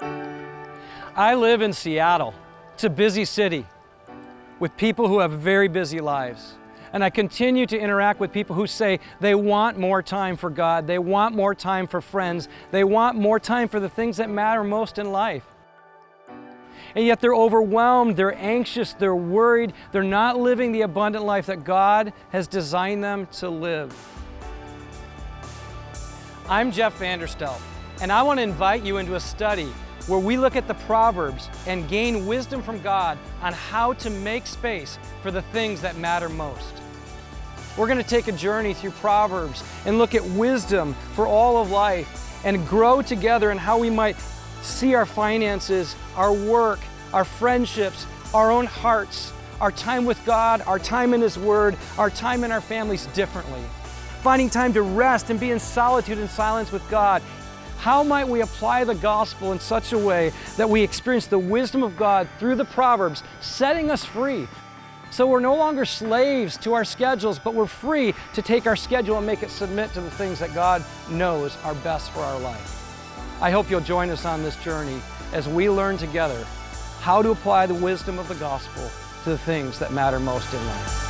I live in Seattle. It's a busy city with people who have very busy lives. And I continue to interact with people who say they want more time for God, they want more time for friends, they want more time for the things that matter most in life. And yet they're overwhelmed, they're anxious, they're worried, they're not living the abundant life that God has designed them to live. I'm Jeff Vanderstelt, and I want to invite you into a study where we look at the Proverbs and gain wisdom from God on how to make space for the things that matter most. We're going to take a journey through Proverbs and look at wisdom for all of life and grow together in how we might see our finances, our work, our friendships, our own hearts, our time with God, our time in His Word, our time in our families differently. Finding time to rest and be in solitude and silence with God how might we apply the gospel in such a way that we experience the wisdom of God through the Proverbs, setting us free? So we're no longer slaves to our schedules, but we're free to take our schedule and make it submit to the things that God knows are best for our life. I hope you'll join us on this journey as we learn together how to apply the wisdom of the gospel to the things that matter most in life.